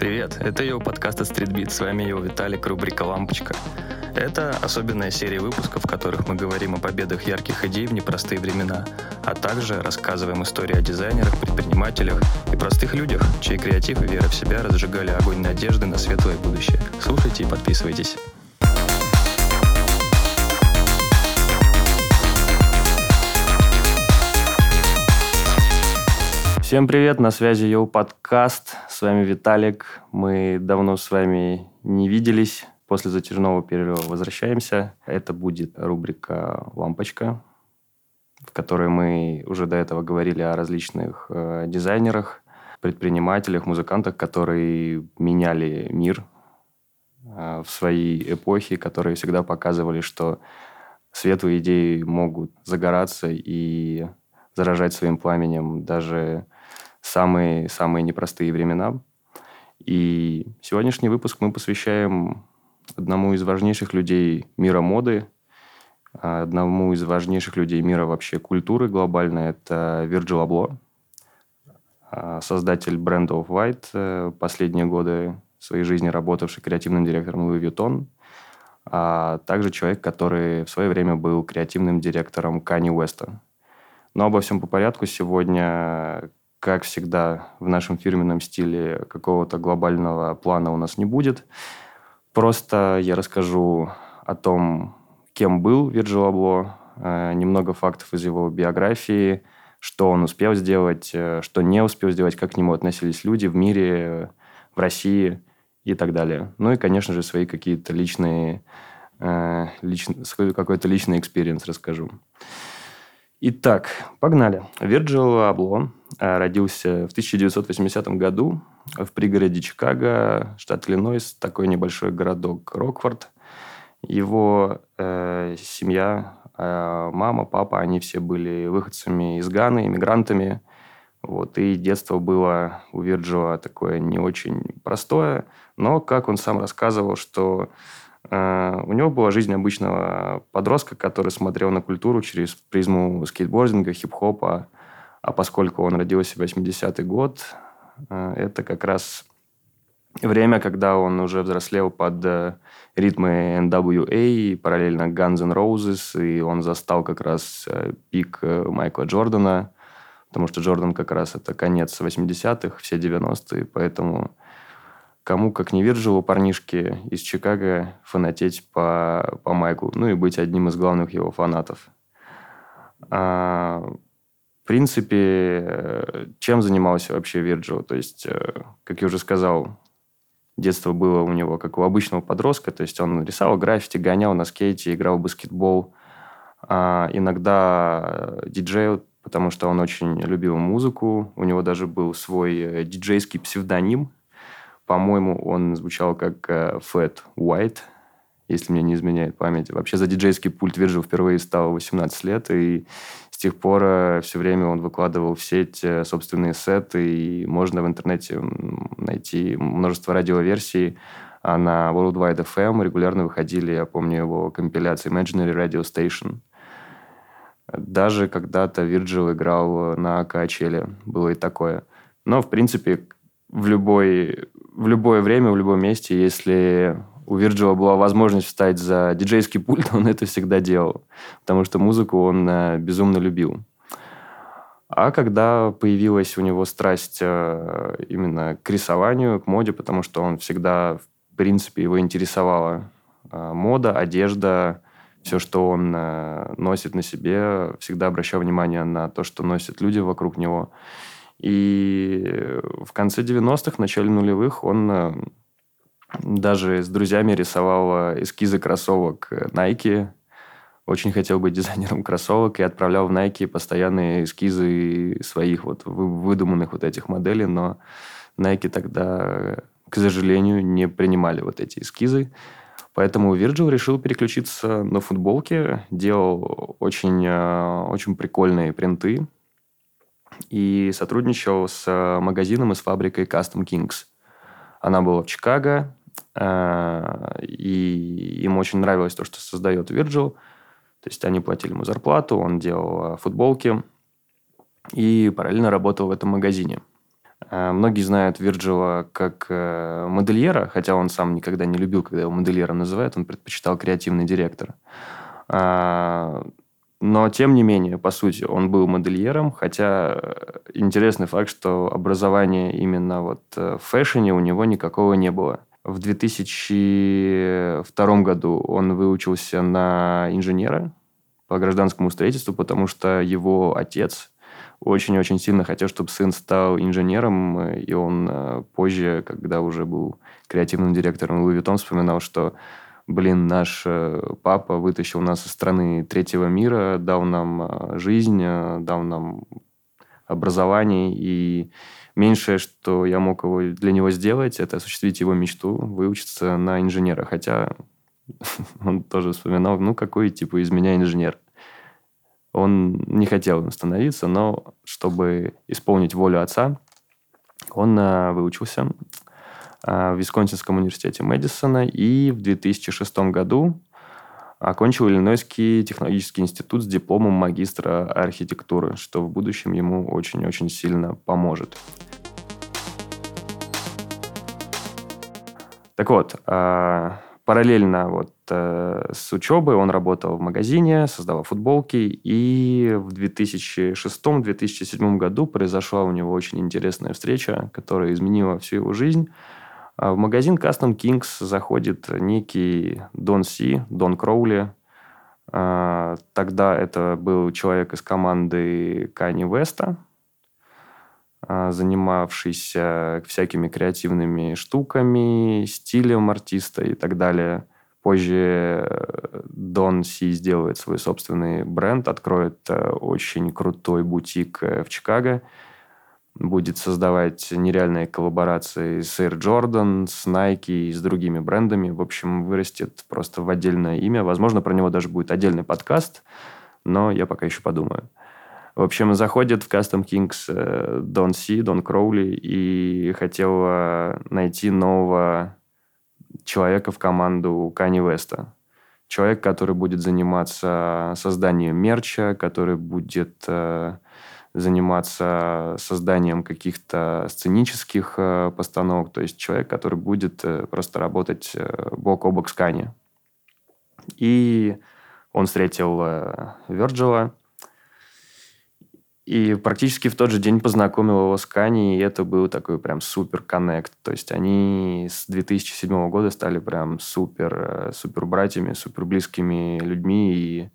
Привет, это его подкаст от с вами его Виталик, рубрика «Лампочка». Это особенная серия выпусков, в которых мы говорим о победах ярких идей в непростые времена, а также рассказываем истории о дизайнерах, предпринимателях и простых людях, чей креатив и вера в себя разжигали огонь надежды на светлое будущее. Слушайте и подписывайтесь. Всем привет, на связи Йоу подкаст. С вами Виталик. Мы давно с вами не виделись. После затяжного перерыва возвращаемся. Это будет рубрика «Лампочка», в которой мы уже до этого говорили о различных э, дизайнерах, предпринимателях, музыкантах, которые меняли мир э, в своей эпохе, которые всегда показывали, что светлые идеи могут загораться и заражать своим пламенем даже самые, самые непростые времена. И сегодняшний выпуск мы посвящаем одному из важнейших людей мира моды, одному из важнейших людей мира вообще культуры глобальной. Это Вирджил Абло, создатель бренда Off-White, э, последние годы своей жизни работавший креативным директором Louis Vuitton, а также человек, который в свое время был креативным директором Кани Уэста. Но обо всем по порядку. Сегодня как всегда, в нашем фирменном стиле какого-то глобального плана у нас не будет. Просто я расскажу о том, кем был Вирджил Абло, э, немного фактов из его биографии, что он успел сделать, э, что не успел сделать, как к нему относились люди в мире, в России и так далее. Ну и, конечно же, свои какие-то личные, э, личный, свой какой-то личный experience расскажу. Итак, погнали. Вирджил Абло э, родился в 1980 году в пригороде Чикаго, штат Иллинойс, такой небольшой городок Рокфорд. Его э, семья, э, мама, папа, они все были выходцами из Ганы, иммигрантами. Вот, и детство было у Вирджила такое не очень простое, но, как он сам рассказывал, что у него была жизнь обычного подростка, который смотрел на культуру через призму скейтбординга, хип-хопа. А поскольку он родился в 80-й год, э, это как раз время, когда он уже взрослел под э, ритмы NWA, параллельно Guns N' Roses, и он застал как раз пик Майкла Джордана, потому что Джордан как раз это конец 80-х, все 90-е, поэтому кому, как не Вирджилу, парнишке из Чикаго, фанатеть по, по Майклу, ну и быть одним из главных его фанатов. А, в принципе, чем занимался вообще Вирджил? То есть, э, как я уже сказал, детство было у него как у обычного подростка, то есть он рисовал граффити, гонял на скейте, играл в баскетбол, а иногда диджейл, потому что он очень любил музыку, у него даже был свой э, диджейский псевдоним, по-моему, он звучал как э, Fat White, если мне не изменяет память. Вообще за диджейский пульт Virgil впервые стал 18 лет, и с тех пор э, все время он выкладывал в сеть э, собственные сеты, и можно в интернете найти множество радиоверсий. А на World Wide FM регулярно выходили, я помню, его компиляции Imaginary Radio Station. Даже когда-то Virgil играл на Качеле, было и такое. Но, в принципе, в любой в любое время, в любом месте, если у Вирджила была возможность встать за диджейский пульт, он это всегда делал, потому что музыку он э, безумно любил. А когда появилась у него страсть э, именно к рисованию, к моде, потому что он всегда, в принципе, его интересовала э, мода, одежда, все, что он носит на себе, всегда обращал внимание на то, что носят люди вокруг него. И в конце 90-х, начале нулевых он э, даже с друзьями рисовал э, эскизы кроссовок Nike. Очень хотел быть дизайнером кроссовок и отправлял в Nike постоянные эскизы своих вот выдуманных вот этих моделей, но Nike тогда, к сожалению, не принимали вот эти эскизы. Поэтому Virgil решил переключиться на футболки, делал очень, э, очень прикольные принты, и сотрудничал с э, магазином и с фабрикой Custom Kings. Она была в Чикаго, э, и им очень нравилось то, что создает Virgil. То есть они платили ему зарплату, он делал э, футболки и параллельно работал в этом магазине. Многие знают Вирджила как модельера, хотя он сам никогда не любил, когда его модельером называют, он предпочитал креативный директор. Но, тем не менее, по сути, он был модельером, хотя э, интересный факт, что образования именно вот в фэшне у него никакого не было. В 2002 году он выучился на инженера по гражданскому строительству, потому что его отец очень-очень сильно хотел, чтобы сын стал инженером, и он э, позже, когда уже был креативным директором Louis Vuitton, вспоминал, что блин, наш э, папа вытащил нас из страны третьего мира, дал нам э, жизнь, дал нам образование, и меньшее, что я мог его, для него сделать, это осуществить его мечту, выучиться на инженера. Хотя он тоже вспоминал, ну, какой, типа, из меня инженер. Он не хотел им становиться, но чтобы исполнить волю отца, он выучился в Висконсинском университете Мэдисона и в 2006 году окончил Иллинойский технологический институт с дипломом магистра архитектуры, что в будущем ему очень-очень сильно поможет. Так вот, а, параллельно вот э, с учебой он работал в магазине, создавал футболки, и в 2006-2007 году произошла у него очень интересная встреча, которая изменила всю его жизнь. А в магазин Custom Kings заходит некий Дон Си, Дон Кроули. А, тогда это был человек из команды Кани Веста, занимавшийся всякими креативными штуками, стилем артиста и так далее. Позже э, Дон Си сделает свой собственный бренд, откроет э, очень крутой бутик э, в Чикаго, будет создавать нереальные коллаборации с Air Jordan, с Nike и с другими брендами. В общем, вырастет просто в отдельное имя. Возможно, про него даже будет отдельный подкаст, но я пока еще подумаю. В общем, заходит в Custom Kings э, Дон Си, Дон Кроули и хотел э, найти нового человека в команду Кани Веста. Человек, который будет заниматься созданием мерча, который будет э, заниматься созданием каких-то сценических постановок, то есть человек, который будет просто работать бок о бок с Кани. И он встретил Верджила, и практически в тот же день познакомил его с Кани, и это был такой прям супер коннект. То есть они с 2007 года стали прям супер, э, супер братьями, супер близкими людьми, и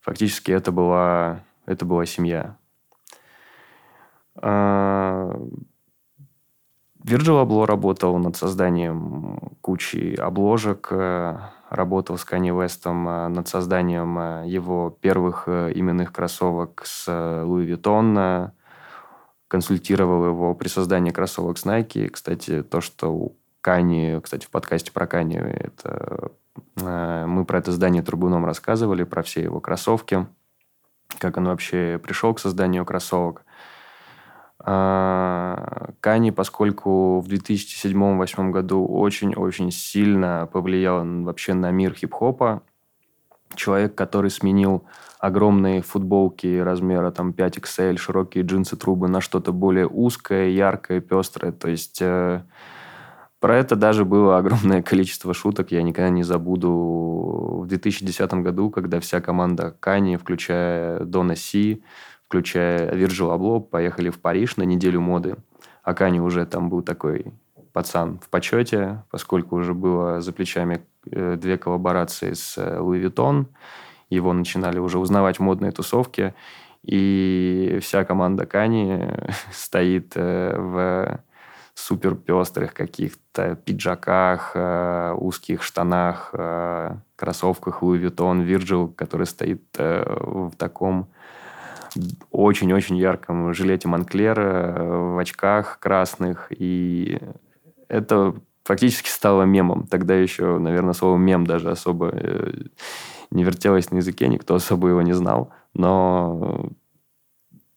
фактически это была, это была семья. Virgil Abloh работал над созданием кучи обложек, э, работал с Канни Вестом э, над созданием э, его первых именных кроссовок с Louis Vuitton, консультировал его при создании кроссовок с Nike. Кстати, то, что у Кани, кстати, в подкасте про Кани, это, мы про это здание Трубуном рассказывали, про все его кроссовки, как он вообще пришел к созданию кроссовок. А, Кани, поскольку в 2007-2008 году очень-очень сильно повлиял вообще на мир хип-хопа, человек, который сменил огромные футболки размера там 5XL, широкие джинсы трубы на что-то более узкое, яркое, пестрое. То есть э, про это даже было огромное количество шуток. Я никогда не забуду в 2010 году, когда вся команда Кани, включая Дона Си, включая Вирджил Абло, поехали в Париж на неделю моды. Акани уже там был такой пацан в почете, поскольку уже было за плечами э, две коллаборации с Louis э, Vuitton. Его начинали уже узнавать в модной тусовке. И вся команда Кани стоит э, в супер пестрых каких-то пиджаках, узких штанах, кроссовках Louis Vuitton, Virgil, который стоит в таком очень-очень ярком жилете Монклера, э, в очках красных. И это фактически стало мемом. Тогда еще, наверное, слово «мем» даже особо э, не вертелось на языке, никто особо его не знал. Но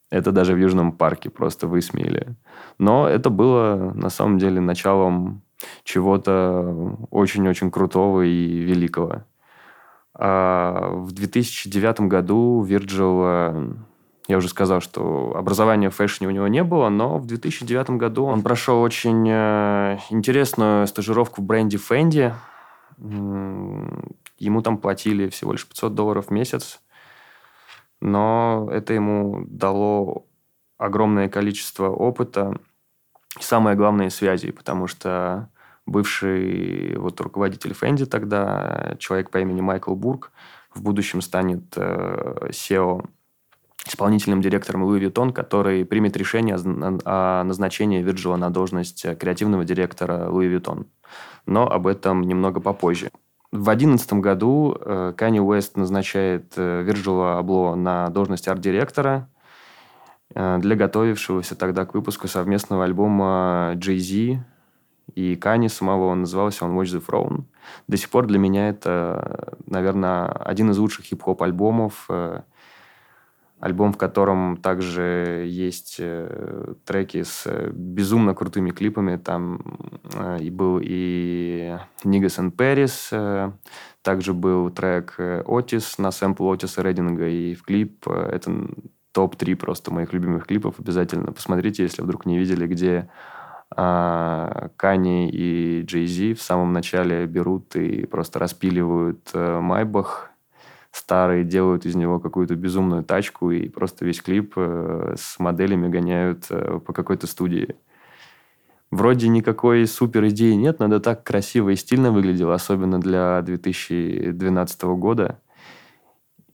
это даже в Южном парке просто высмеяли. Но это было, на самом деле, началом чего-то очень-очень крутого и великого. А в 2009 году Virgil Я уже сказал, что образования в фэшне у него не было, но в 2009 году он прошел очень э, интересную стажировку в бренде Fendi. Ему там платили всего лишь 500 долларов в месяц, но это ему дало огромное количество опыта и самое главное связи, потому что бывший вот руководитель Fendi тогда, человек по имени Майкл Бург, в будущем станет э, SEO исполнительным директором Louis Vuitton, который примет решение о назначении Вирджила на должность креативного директора Louis Vuitton. Но об этом немного попозже. В 2011 году Канни э, Уэст назначает Вирджила Абло на должность арт-директора э, для готовившегося тогда к выпуску совместного альбома Jay-Z и Кани самого. Он назывался он Watch the Throne. До сих пор для меня это, наверное, один из лучших хип-хоп альбомов э, Альбом, в котором также есть э, треки с э, безумно крутыми клипами. Там э, и был и and Paris, э, также был трек Отис на сэмпл Отиса Рединга. И в клип это топ-3 просто моих любимых клипов. Обязательно посмотрите, если вдруг не видели, где э, Кани и Джей Зи в самом начале берут и просто распиливают Майбах старые делают из него какую-то безумную тачку и просто весь клип э, с моделями гоняют э, по какой-то студии. Вроде никакой супер идеи нет, но это так красиво и стильно выглядело, особенно для 2012 года.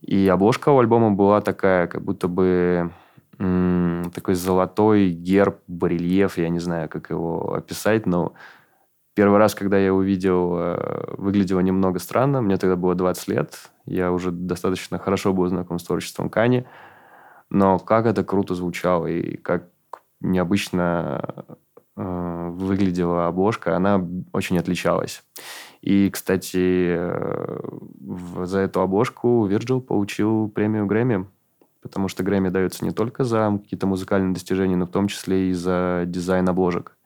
И обложка у альбома была такая, как будто бы м- такой золотой герб, барельеф, я не знаю, как его описать, но Первый раз, когда я увидел, э, выглядело немного странно. Мне тогда было 20 лет. Я уже достаточно хорошо был знаком с творчеством Кани. Но как это круто звучало и как необычно э, выглядела обложка, она очень отличалась. И, кстати, э, за эту обложку Вирджил получил премию Грэмми, потому что Грэмми дается не только за какие-то музыкальные достижения, но в том числе и за дизайн обложек.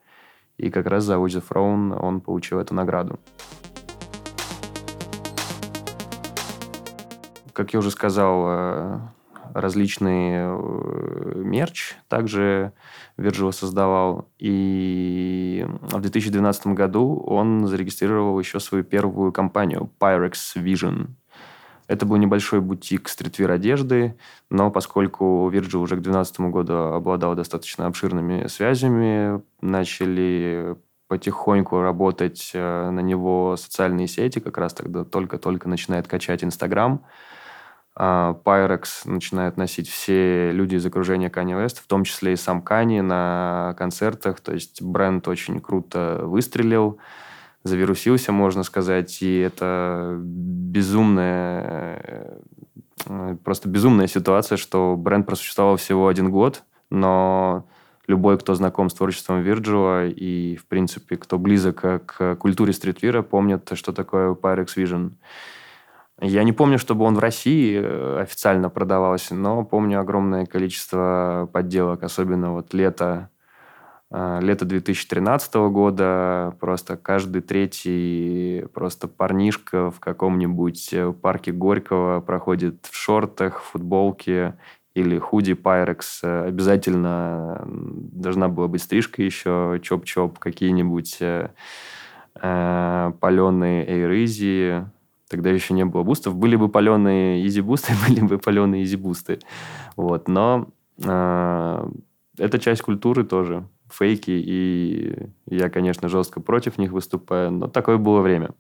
И как раз за the Throne он получил эту награду. Как я уже сказал, э, различный э, мерч также Virgil создавал. И в 2012 году он зарегистрировал еще свою первую компанию Pyrex Vision – это был небольшой бутик стритвир одежды, но поскольку Virgil уже к 2012 году обладал достаточно обширными связями, начали потихоньку работать э, на него социальные сети, как раз тогда только-только начинает качать Инстаграм. Pyrex начинают носить все люди из окружения Kanye West, в том числе и сам Kanye на концертах. То есть бренд очень круто выстрелил завирусился, можно сказать, и это безумная, э, просто безумная ситуация, что бренд просуществовал всего один год, но любой, кто знаком с творчеством Вирджила и, в принципе, кто близок к культуре стритвира, помнит, что такое Pyrex Vision. Я не помню, чтобы он в России э, официально продавался, но помню огромное количество подделок, особенно вот лето а, лето 2013 года просто каждый третий просто парнишка в каком-нибудь э, парке Горького проходит в шортах, футболке или худи Pyrex. Обязательно должна была быть стрижка еще, чоп-чоп, какие-нибудь э, э паленые Air Yeezy. Тогда еще не было Boost ов. Были бы паленые Yeezy Boost ы, были бы паленые Yeezy Boost ы. Вот. Но э, это часть культуры тоже фейки, и я, конечно, жестко против них выступаю, но такое было время.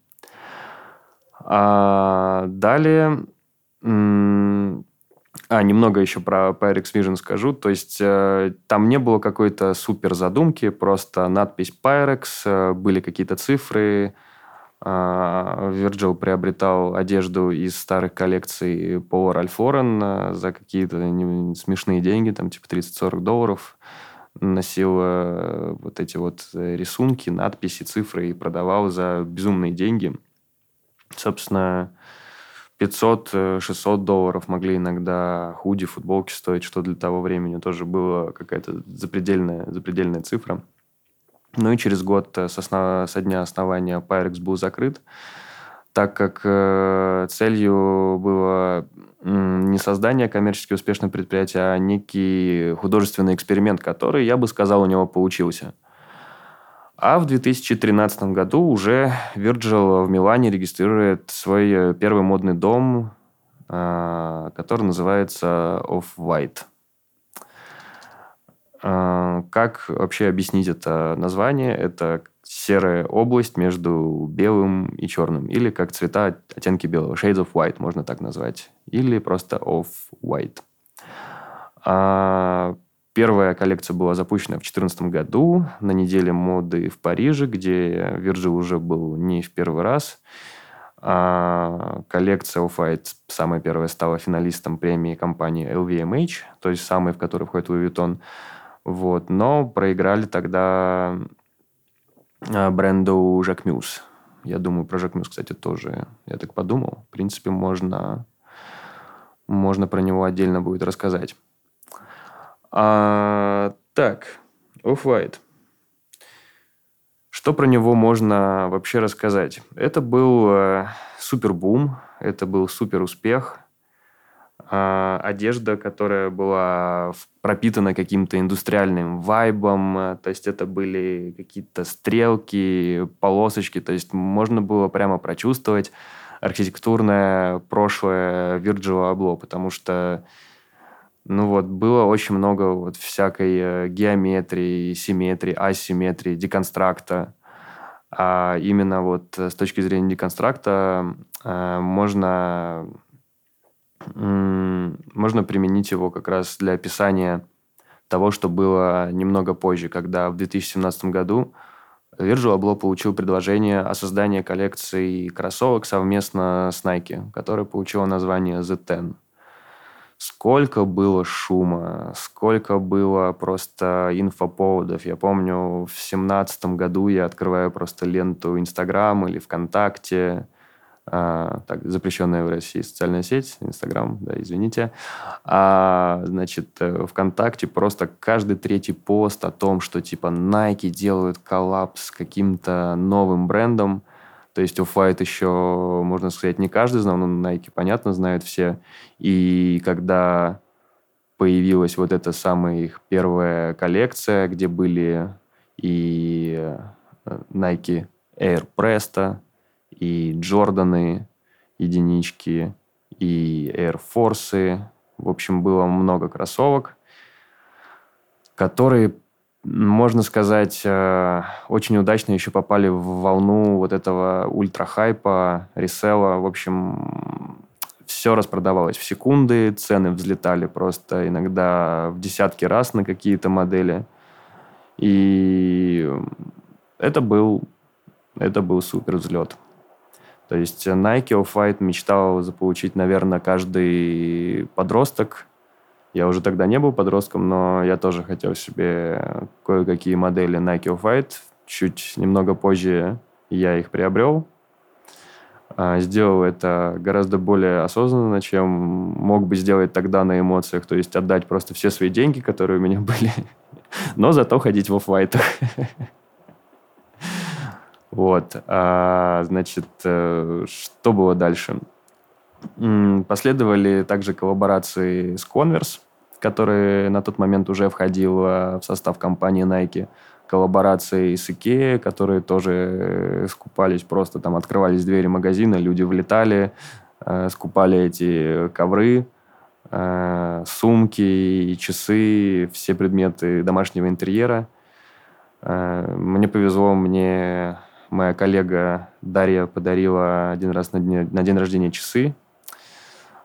А далее... А, немного еще про Pyrex Vision скажу. То есть э, там не было какой-то супер задумки, просто надпись Pyrex, э, были какие-то цифры. Э, Virgil приобретал одежду из старых коллекций Ralph Lauren э, за какие-то смешные деньги, там типа 30-40 долларов носил э, вот эти вот э, рисунки, надписи, цифры и продавал за безумные деньги. Собственно, 500-600 э, долларов могли иногда худи, футболки стоить, что для того времени тоже была какая-то запредельная, запредельная цифра. Ну и через год со, основ... со дня основания Pyrex был закрыт. так как э, целью было не создание коммерчески успешного предприятия, а некий художественный эксперимент, который, я бы сказал, у него получился. А в 2013 году уже Virgil в Милане регистрирует свой э, первый модный дом, э, который называется Off-White. Э, как вообще объяснить это название? Это серая область между белым и черным. Или как цвета, оттенки белого. Shades of White можно так назвать. Или просто Off-White. А Первая коллекция была запущена в 2014 году на неделе моды в Париже, где Virgil уже был не в первый раз. А коллекция Off-White, самая первая, стала финалистом премии компании LVMH, то есть самой, в которой входит Louis Vuitton. Вот. Но проиграли тогда а, бренду Jacques Muse. Я думаю, про Jacques Muse, кстати, тоже, я так подумал. В принципе, можно, можно про него отдельно будет рассказать. А, так, Off-White. Что про него можно вообще рассказать? Это был э, супер бум, это был супер успех. Э, одежда, которая была пропитана каким-то индустриальным вайбом, э, то есть это были какие-то стрелки, полосочки, то есть можно было прямо прочувствовать архитектурное прошлое Virgil Abloh, потому что ну вот, было очень много вот всякой э, геометрии, симметрии, асимметрии, деконстракта. А именно вот с точки зрения деконстракта э, можно, можно применить его как раз для описания того, что было немного позже, когда в 2017 году Virgil Abloh получил предложение о создании коллекции кроссовок совместно с Nike, которая получила название The Ten сколько было шума, сколько было просто инфоповодов. Я помню, в семнадцатом году я открываю просто ленту Инстаграм или ВКонтакте, а, так, запрещенная в России социальная сеть, Инстаграм, да, извините. А, значит, э, ВКонтакте просто каждый третий пост о том, что типа Nike делают коллапс с каким-то новым брендом, то есть Off-White еще, можно сказать, не каждый знал, но Nike, понятно, знают все. И когда появилась вот эта самая их первая коллекция, где были и э, Nike Air Presto, и Джорданы, единички, и Air Force. В общем, было много кроссовок, которые можно сказать, э, очень удачно еще попали в волну вот этого ультра-хайпа, ресела. В общем, все распродавалось в секунды, цены взлетали просто иногда в десятки раз на какие-то модели. И это был, это был супер взлет. То есть Nike Off-White мечтал заполучить, наверное, каждый подросток – я уже тогда не был подростком, но я тоже хотел себе кое-какие модели Nike Off-White. Чуть немного позже я их приобрел. А, сделал это гораздо более осознанно, чем мог бы сделать тогда на эмоциях. То есть отдать просто все свои деньги, которые у меня были, но зато ходить в офф-вайтах. Вот. А, значит, э, что было дальше? Последовали также коллаборации с Converse, который на тот момент уже входил в состав компании Nike. Коллаборации с IKEA, которые тоже э, скупались просто, там открывались двери магазина, люди влетали, э, скупали эти ковры, сумки, часы, все предметы домашнего интерьера. Мне повезло, мне моя коллега Дарья подарила один раз на, дне, на день рождения часы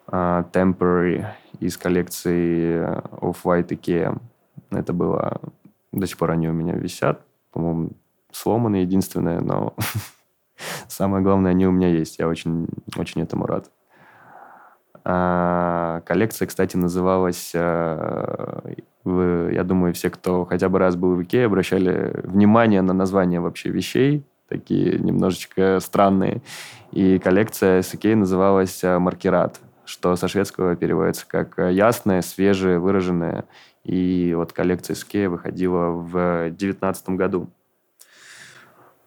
uh, Temporary из коллекции Off-White IKEA. Это было... До сих пор они у меня висят. По-моему, сломаны единственное, но самое главное, они у меня есть. Я очень, очень этому рад. А, коллекция, кстати, называлась... А, вы, я думаю, все, кто хотя бы раз был в Икее, обращали внимание на название вообще вещей, такие немножечко странные. И коллекция с Икеей называлась «Маркерат» что со шведского переводится как э, ясное, свежее, выраженное. И вот коллекция Скея выходила в 2019 году.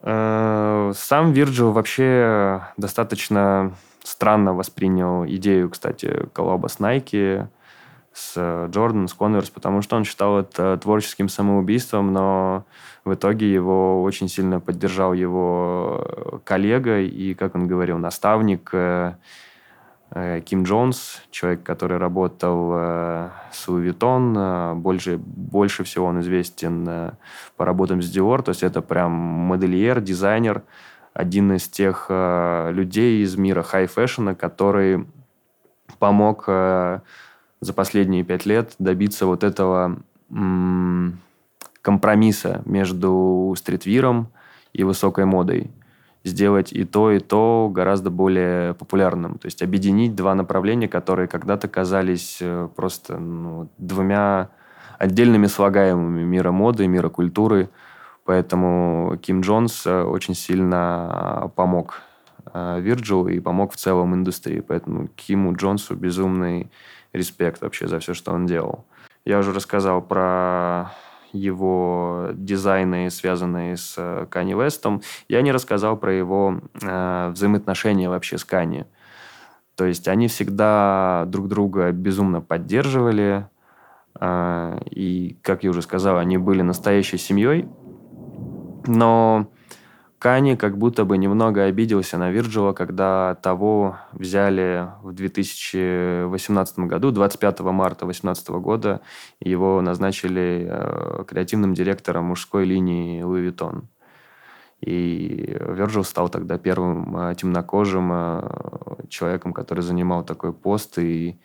Э, сам Вирджил вообще достаточно странно воспринял идею, кстати, коллаба с Nike, с Джордан, с Converse, потому что он считал это творческим самоубийством, но в итоге его очень сильно поддержал его коллега и, как он говорил, наставник э, э, Ким Джонс, человек, который работал с Vuitton. Больше, больше всего он известен по работам с Dior, то есть это прям модельер, дизайнер, один из тех э, людей из мира high fashion а, который помог э, за последние пять лет добиться вот этого м- компромисса между streetwear ом и высокой модой. Сделать и то, и то гораздо более популярным. То есть объединить два направления, которые когда-то казались э, просто ну, двумя отдельными слагаемыми мира моды, мира культуры – Поэтому Ким Джонс э, очень сильно помог Вирджилу и помог в целом индустрии. Поэтому Киму Джонсу безумный респект вообще за все, что он делал. Я уже рассказал про его дизайны, связанные с Канни Вестом. Я не рассказал про его э, взаимоотношения вообще с Канни. То есть они всегда друг друга безумно поддерживали. Э, и, как я уже сказал, они были настоящей семьей. Но Кани как будто бы немного обиделся на Вирджила, когда того взяли в 2018 году, 25 марта 2018 года, его назначили э, креативным директором мужской линии Vuitton. И Вирджил стал тогда первым э, темнокожим э, человеком, который занимал такой пост, и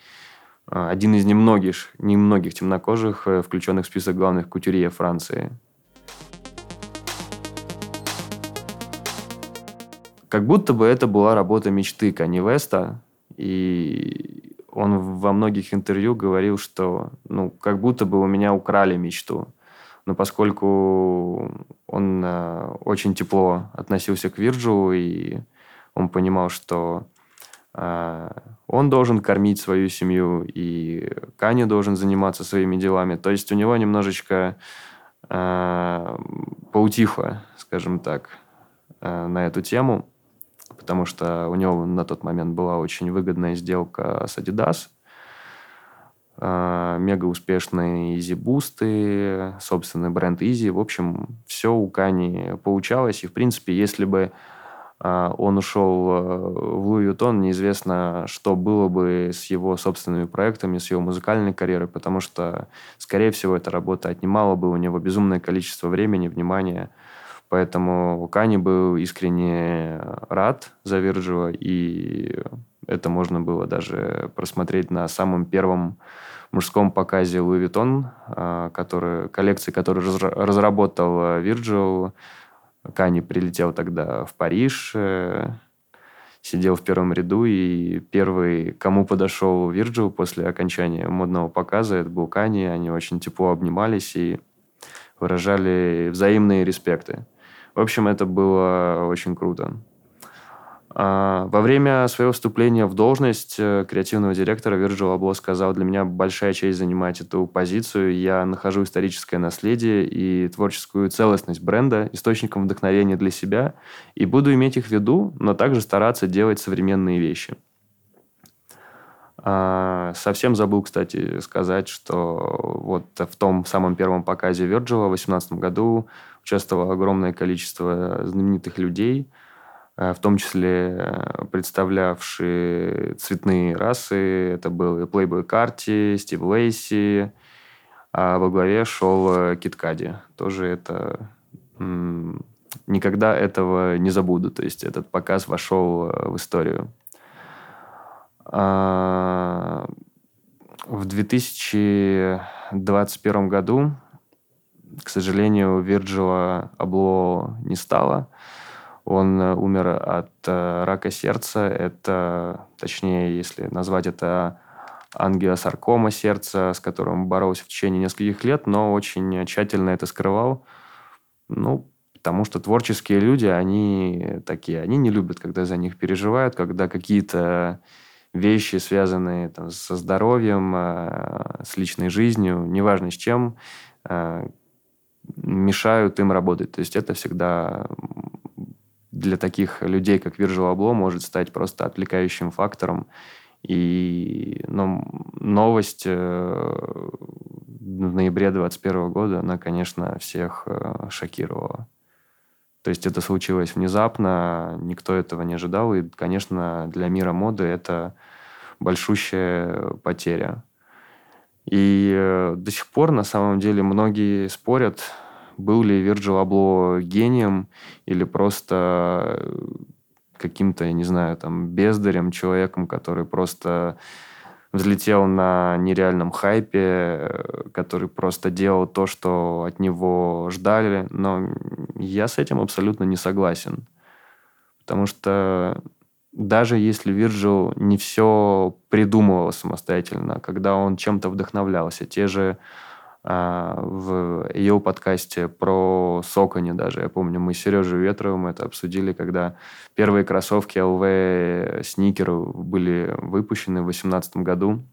один из немногих, немногих темнокожих, включенных в список главных кутюрье Франции – Как будто бы это была работа мечты Кани Веста, и он во многих интервью говорил, что ну, как будто бы у меня украли мечту. Но поскольку он э, очень тепло относился к Вирджу, и он понимал, что э, он должен кормить свою семью, и Кани должен заниматься своими делами. То есть у него немножечко э, поутихло, скажем так, э, на эту тему потому что у него на тот момент была очень выгодная сделка с Adidas, а, мега успешные Easy бусты, собственный бренд Easy. В общем, все у Кани получалось. И, в принципе, если бы а, он ушел а, в Louis Vuitton, неизвестно, что было бы с его собственными проектами, с его музыкальной карьерой, потому что, скорее всего, эта работа отнимала бы у него безумное количество времени, внимания, Поэтому Кани был искренне рад за Вирджила, и это можно было даже просмотреть на самом первом мужском показе Louis Vuitton, а, который, коллекции, которую разработал Вирджил. Кани прилетел тогда в Париж, э, сидел в первом ряду, и первый, кому подошел Вирджил после окончания модного показа, это был Кани. Они очень тепло обнимались и выражали взаимные респекты. В общем, это было очень круто. А, во время своего вступления в должность э, креативного директора Virgil Abloh сказал, для меня большая честь занимать эту позицию. Я нахожу историческое наследие и творческую целостность бренда источником вдохновения для себя и буду иметь их в виду, но также стараться делать современные вещи. А, совсем забыл, кстати, сказать, что вот в том самом первом показе Virgil в 2018 году участвовало огромное количество знаменитых людей, э, в том числе э, представлявшие цветные расы. Это был и Плейбой Карти, Стив Лейси, а во главе шел э, Кит Кади. Тоже это... Никогда этого не забуду. То есть этот показ вошел в историю. А, в 2021 году к сожалению, Вирджила Абло не стало. Он э, умер от э, рака сердца. Это, точнее, если назвать это ангиосаркома сердца, с которым боролся в течение нескольких лет, но очень тщательно это скрывал. Ну, потому что творческие люди, они такие, они не любят, когда за них переживают, когда какие-то вещи, связанные там, со здоровьем, э, с личной жизнью, неважно с чем, мешают им работать. То есть это всегда для таких людей, как Virgil Abloh, может стать просто отвлекающим фактором. И ну, новость э, в ноябре 2021 года, она, конечно, всех э, шокировала. То есть это случилось внезапно, никто этого не ожидал. И, конечно, для мира моды это большущая потеря. И э, до сих пор, на самом деле, многие спорят, был ли Вирджил Абло гением или просто э, каким-то, я не знаю, там, бездарем, человеком, который просто взлетел на нереальном хайпе, э, который просто делал то, что от него ждали. Но я с этим абсолютно не согласен. Потому что даже если Вирджил не все придумывал самостоятельно, когда он чем-то вдохновлялся, те же а, в ее подкасте про Сокони даже, я помню, мы с Сережей Ветровым это обсудили, когда первые кроссовки LV сникер были выпущены в 2018 году.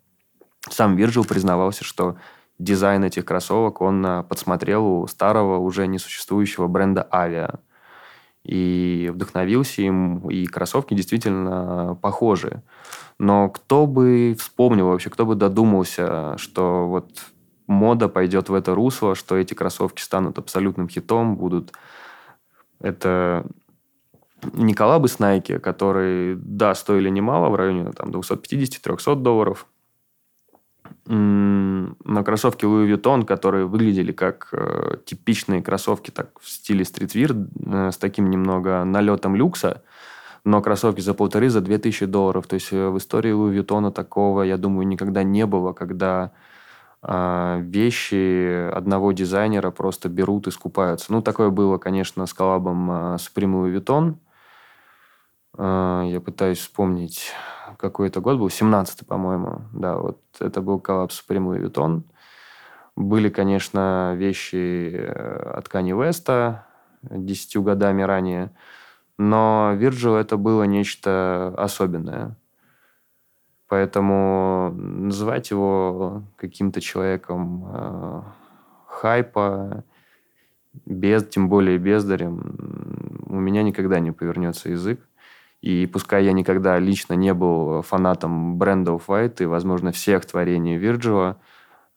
Сам Вирджил признавался, что дизайн этих кроссовок он а, подсмотрел у старого, уже несуществующего бренда Avia и вдохновился им, и кроссовки действительно похожи. Но кто бы вспомнил вообще, кто бы додумался, что вот мода пойдет в это русло, что эти кроссовки станут абсолютным хитом, будут... Это не коллабы с Nike, которые, да, стоили немало, в районе там, 250-300 долларов, на кроссовки Louis Vuitton, которые выглядели как э, типичные кроссовки так, в стиле стритвир, э, с таким немного налетом люкса, но кроссовки за полторы, за две тысячи долларов. То есть э, в истории Louis Vuitton такого, я думаю, никогда не было, когда э, вещи одного дизайнера просто берут и скупаются. Ну, такое было, конечно, с коллабом э, Supreme Louis Vuitton. Э, я пытаюсь вспомнить какой это год был, 17-й, по-моему. Да, вот это был коллапс Supreme Louis Vuitton. Были, конечно, вещи э, от Kanye West десятью годами ранее, но Virgil это было нечто особенное. Поэтому называть его каким-то человеком э, хайпа, без, тем более бездарем, у меня никогда не повернется язык. И пускай я никогда лично не был фанатом бренда Off-White и, возможно, всех творений Вирджила,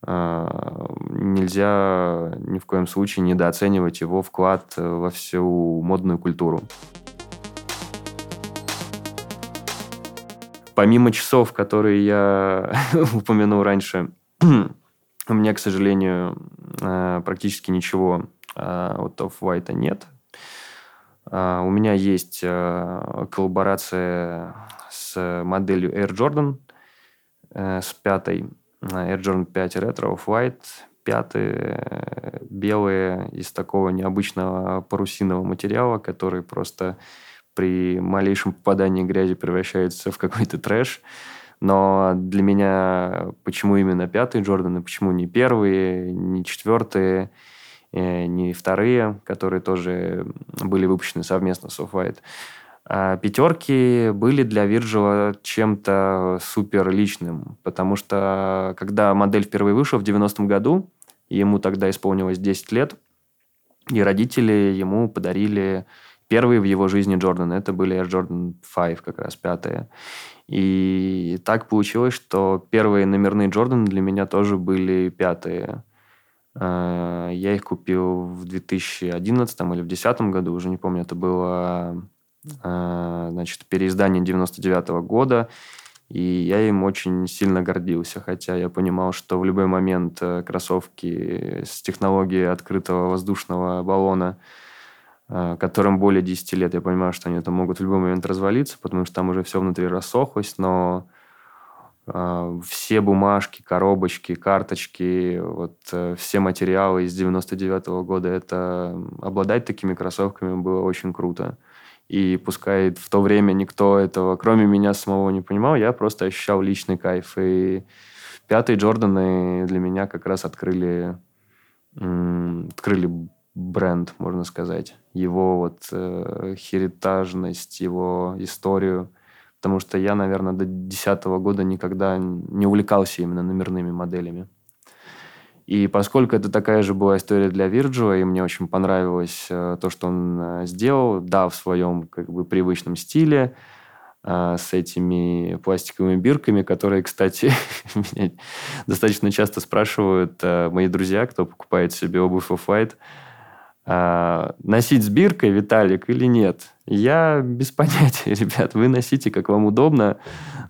э, нельзя ни в коем случае недооценивать его вклад во всю модную культуру. Помимо часов, которые я упомянул раньше, у меня, к сожалению, э, практически ничего э, от Off-White нет. А, у меня есть э, коллаборация с моделью Air Jordan, э, с пятой. Air Jordan 5 Retro Off-White, пятые, белые, из такого необычного парусинового материала, который просто при малейшем попадании грязи превращается в какой-то трэш. Но для меня почему именно пятые Джорданы, почему не первые, не четвертые – Э, не вторые, которые тоже были выпущены совместно с Off-White. А пятерки были для Вирджила чем-то супер личным, потому что когда модель впервые вышла в 90-м году, ему тогда исполнилось 10 лет, и родители ему подарили первые в его жизни Джордан. Это были Air Jordan 5, как раз пятые. И так получилось, что первые номерные Джорданы для меня тоже были пятые. Э, я их купил в 2011 или в 2010 году, уже не помню, это было э, значит, переиздание 99 -го года, и я им очень сильно гордился, хотя я понимал, что в любой момент э, кроссовки с технологией открытого воздушного баллона, которым более 10 лет, я понимаю, что они там могут в любой момент развалиться, потому что там уже все внутри рассохлось, но а, все бумажки, коробочки, карточки, вот э, все материалы из 99 -го года, это обладать такими кроссовками было очень круто. И пускай в то время никто этого, кроме меня самого, не понимал, я просто ощущал личный кайф. И пятые Джорданы для меня как раз открыли, открыли бренд, можно сказать. Его вот э, херитажность, его историю – потому что я, наверное, до 2010 года никогда не увлекался именно номерными моделями. И поскольку это такая же была история для Вирджила, и мне очень понравилось э, то, что он э, сделал, да, в своем как бы привычном стиле, э, с этими пластиковыми бирками, которые, кстати, меня достаточно часто спрашивают мои друзья, кто покупает себе обувь Off-White, носить с биркой, Виталик, или нет? Я без понятия, ребят, вы носите, как вам удобно,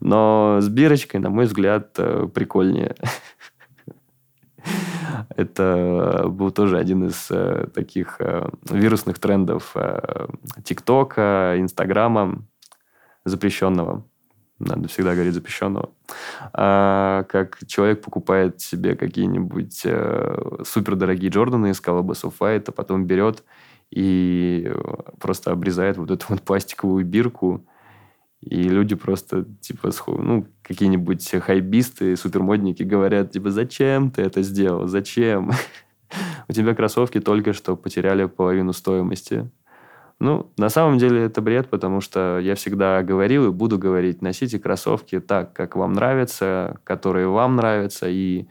но с бирочкой, на мой взгляд, прикольнее. Это был тоже один из э, таких э, вирусных трендов э, ТикТока, Инстаграма, запрещенного. Надо всегда говорить запрещенного. А, как человек покупает себе какие-нибудь э, супердорогие Джорданы из of Fight, а потом берет и просто обрезает вот эту вот пластиковую бирку, и люди просто, типа, ну, какие-нибудь хайбисты, супермодники говорят, типа, зачем ты это сделал? Зачем? У тебя кроссовки только что потеряли половину стоимости. Ну, на самом деле это бред, потому что я всегда говорил и буду говорить, носите кроссовки так, как вам нравится, которые вам нравятся, и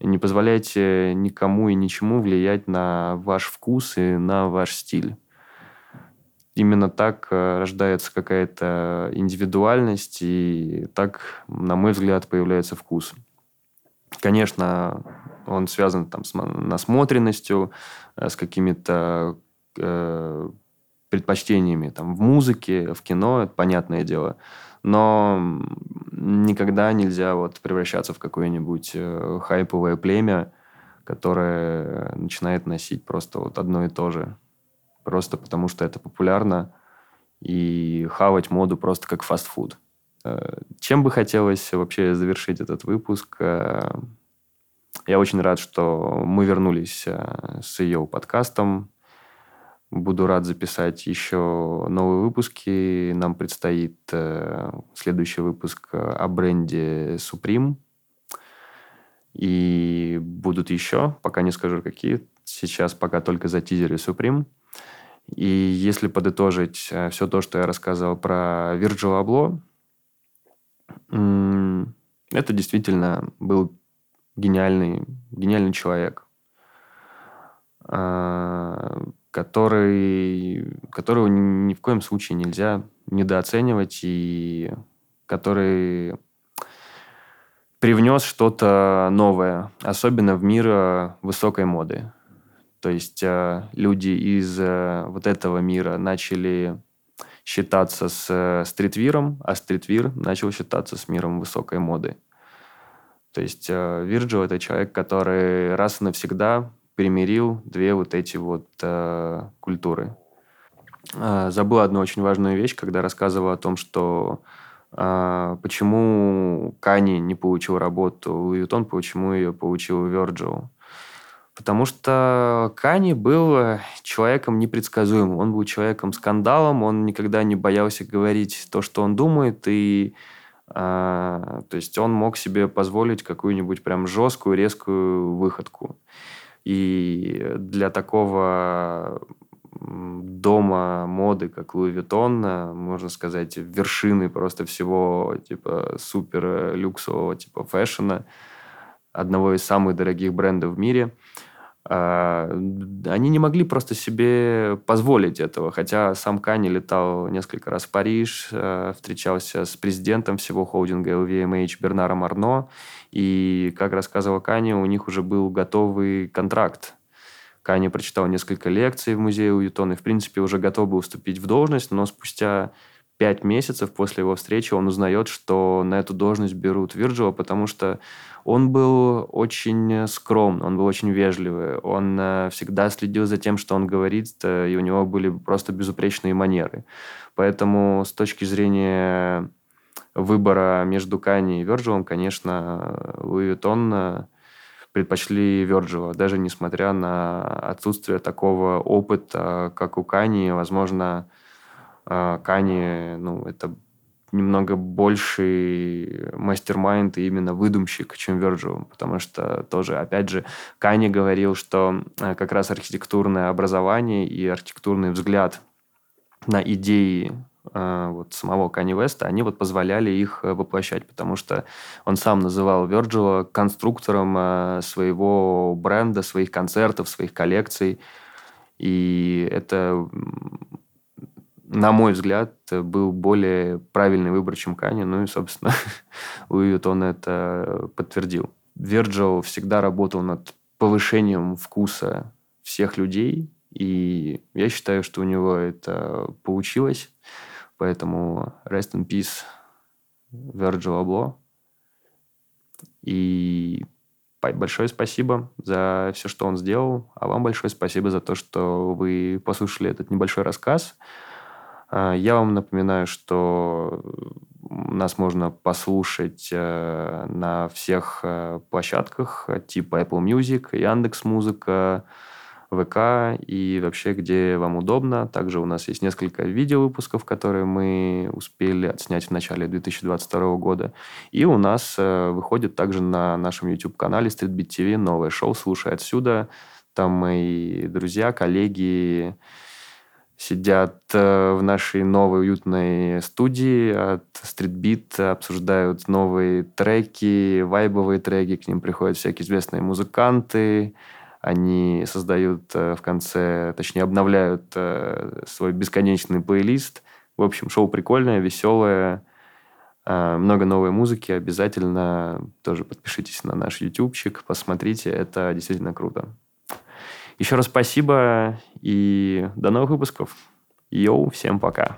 не позволяйте никому и ничему влиять на ваш вкус и на ваш стиль именно так э, рождается какая-то индивидуальность, и так, на мой взгляд, появляется вкус. Конечно, он связан там, с насмотренностью, э, с какими-то э, предпочтениями там, в музыке, в кино, это понятное дело. Но никогда нельзя вот превращаться в какое-нибудь э, хайповое племя, которое начинает носить просто вот одно и то же просто потому что это популярно, и хавать моду просто как фастфуд. Э, чем бы хотелось вообще завершить этот выпуск? Э, я очень рад, что мы вернулись с ее подкастом. Буду рад записать еще новые выпуски. Нам предстоит следующий выпуск о бренде Supreme. И будут еще, пока не скажу какие. Сейчас пока только за тизеры Supreme. И если подытожить э, все то, что я рассказывал про Virgil Abloh, это действительно был гениальный, гениальный человек, а, который, которого ни в коем случае нельзя недооценивать и который привнес что-то новое, особенно в мир э, высокой моды. То есть э, люди из э, вот этого мира начали считаться с стритвиром, а стритвир начал считаться с миром высокой моды. То есть Вирджил это человек, который раз и навсегда примирил две вот эти вот э, культуры. Э, забыл одну очень важную вещь, когда рассказывал о том, что э, почему Кани не получил работу Луи Виттон, почему ее получил Virgil. Потому что Кани был человеком непредсказуемым. Он был человеком скандалом, он никогда не боялся говорить то, что он думает, и э, то есть он мог себе позволить какую-нибудь прям жесткую, резкую выходку. И для такого дома моды, как Louis Vuitton, э, можно сказать, вершины просто всего типа супер люксового типа fashion а, одного из самых дорогих брендов в мире – они не могли просто себе позволить этого, хотя сам Кани летал несколько раз в Париж, а, встречался с президентом всего холдинга LVMH Бернаром Арно, и, как рассказывал Кани, у них уже был готовый контракт. Кани прочитал несколько лекций в музее Уютон и, в принципе, уже готов был вступить в должность, но спустя пять месяцев после его встречи он узнает, что на эту должность берут Вирджила, потому что он был очень скромный, он был очень вежливый, он э, всегда следил за тем, что он говорит, э, и у него были просто безупречные манеры. Поэтому с точки зрения выбора между Кани и Вирджилом, конечно, Луи Виттон э, предпочли Вирджила, даже несмотря на отсутствие такого опыта, как у Кани. Возможно, Кани, ну, это немного больший мастер-майнд и именно выдумщик, чем Virgil, потому что тоже, опять же, Кани говорил, что э, как раз архитектурное образование и архитектурный взгляд на идеи э, вот самого Kanye West, они вот позволяли их э, воплощать, потому что он сам называл Вирджила конструктором э, своего бренда, своих концертов, своих коллекций. И это, на мой взгляд, был более правильный выбор, чем Кани. Ну и, собственно, Луи он это подтвердил. Вирджил всегда работал над повышением вкуса всех людей, и я считаю, что у него это получилось. Поэтому rest in peace Virgil Abloh. И большое спасибо за все, что он сделал. А вам большое спасибо за то, что вы послушали этот небольшой рассказ. А, я вам напоминаю, что нас можно послушать э, на всех э, площадках типа Apple Music, Яндекс Музыка, ВК и вообще, где вам удобно. Также у нас есть несколько видеовыпусков, которые мы успели отснять в начале 2022 года. И у нас э, выходит также на нашем YouTube-канале StreetBeat TV новое шоу «Слушай отсюда». Там мои друзья, коллеги сидят э, в нашей новой уютной студии от Streetbeat, обсуждают новые треки, вайбовые треки, к ним приходят всякие известные музыканты, они создают э, в конце, точнее, обновляют э, свой бесконечный плейлист. В общем, шоу прикольное, веселое, много новой музыки. Обязательно тоже подпишитесь на наш ютубчик, посмотрите, это действительно круто. Еще раз спасибо и до новых выпусков. Йоу, всем пока.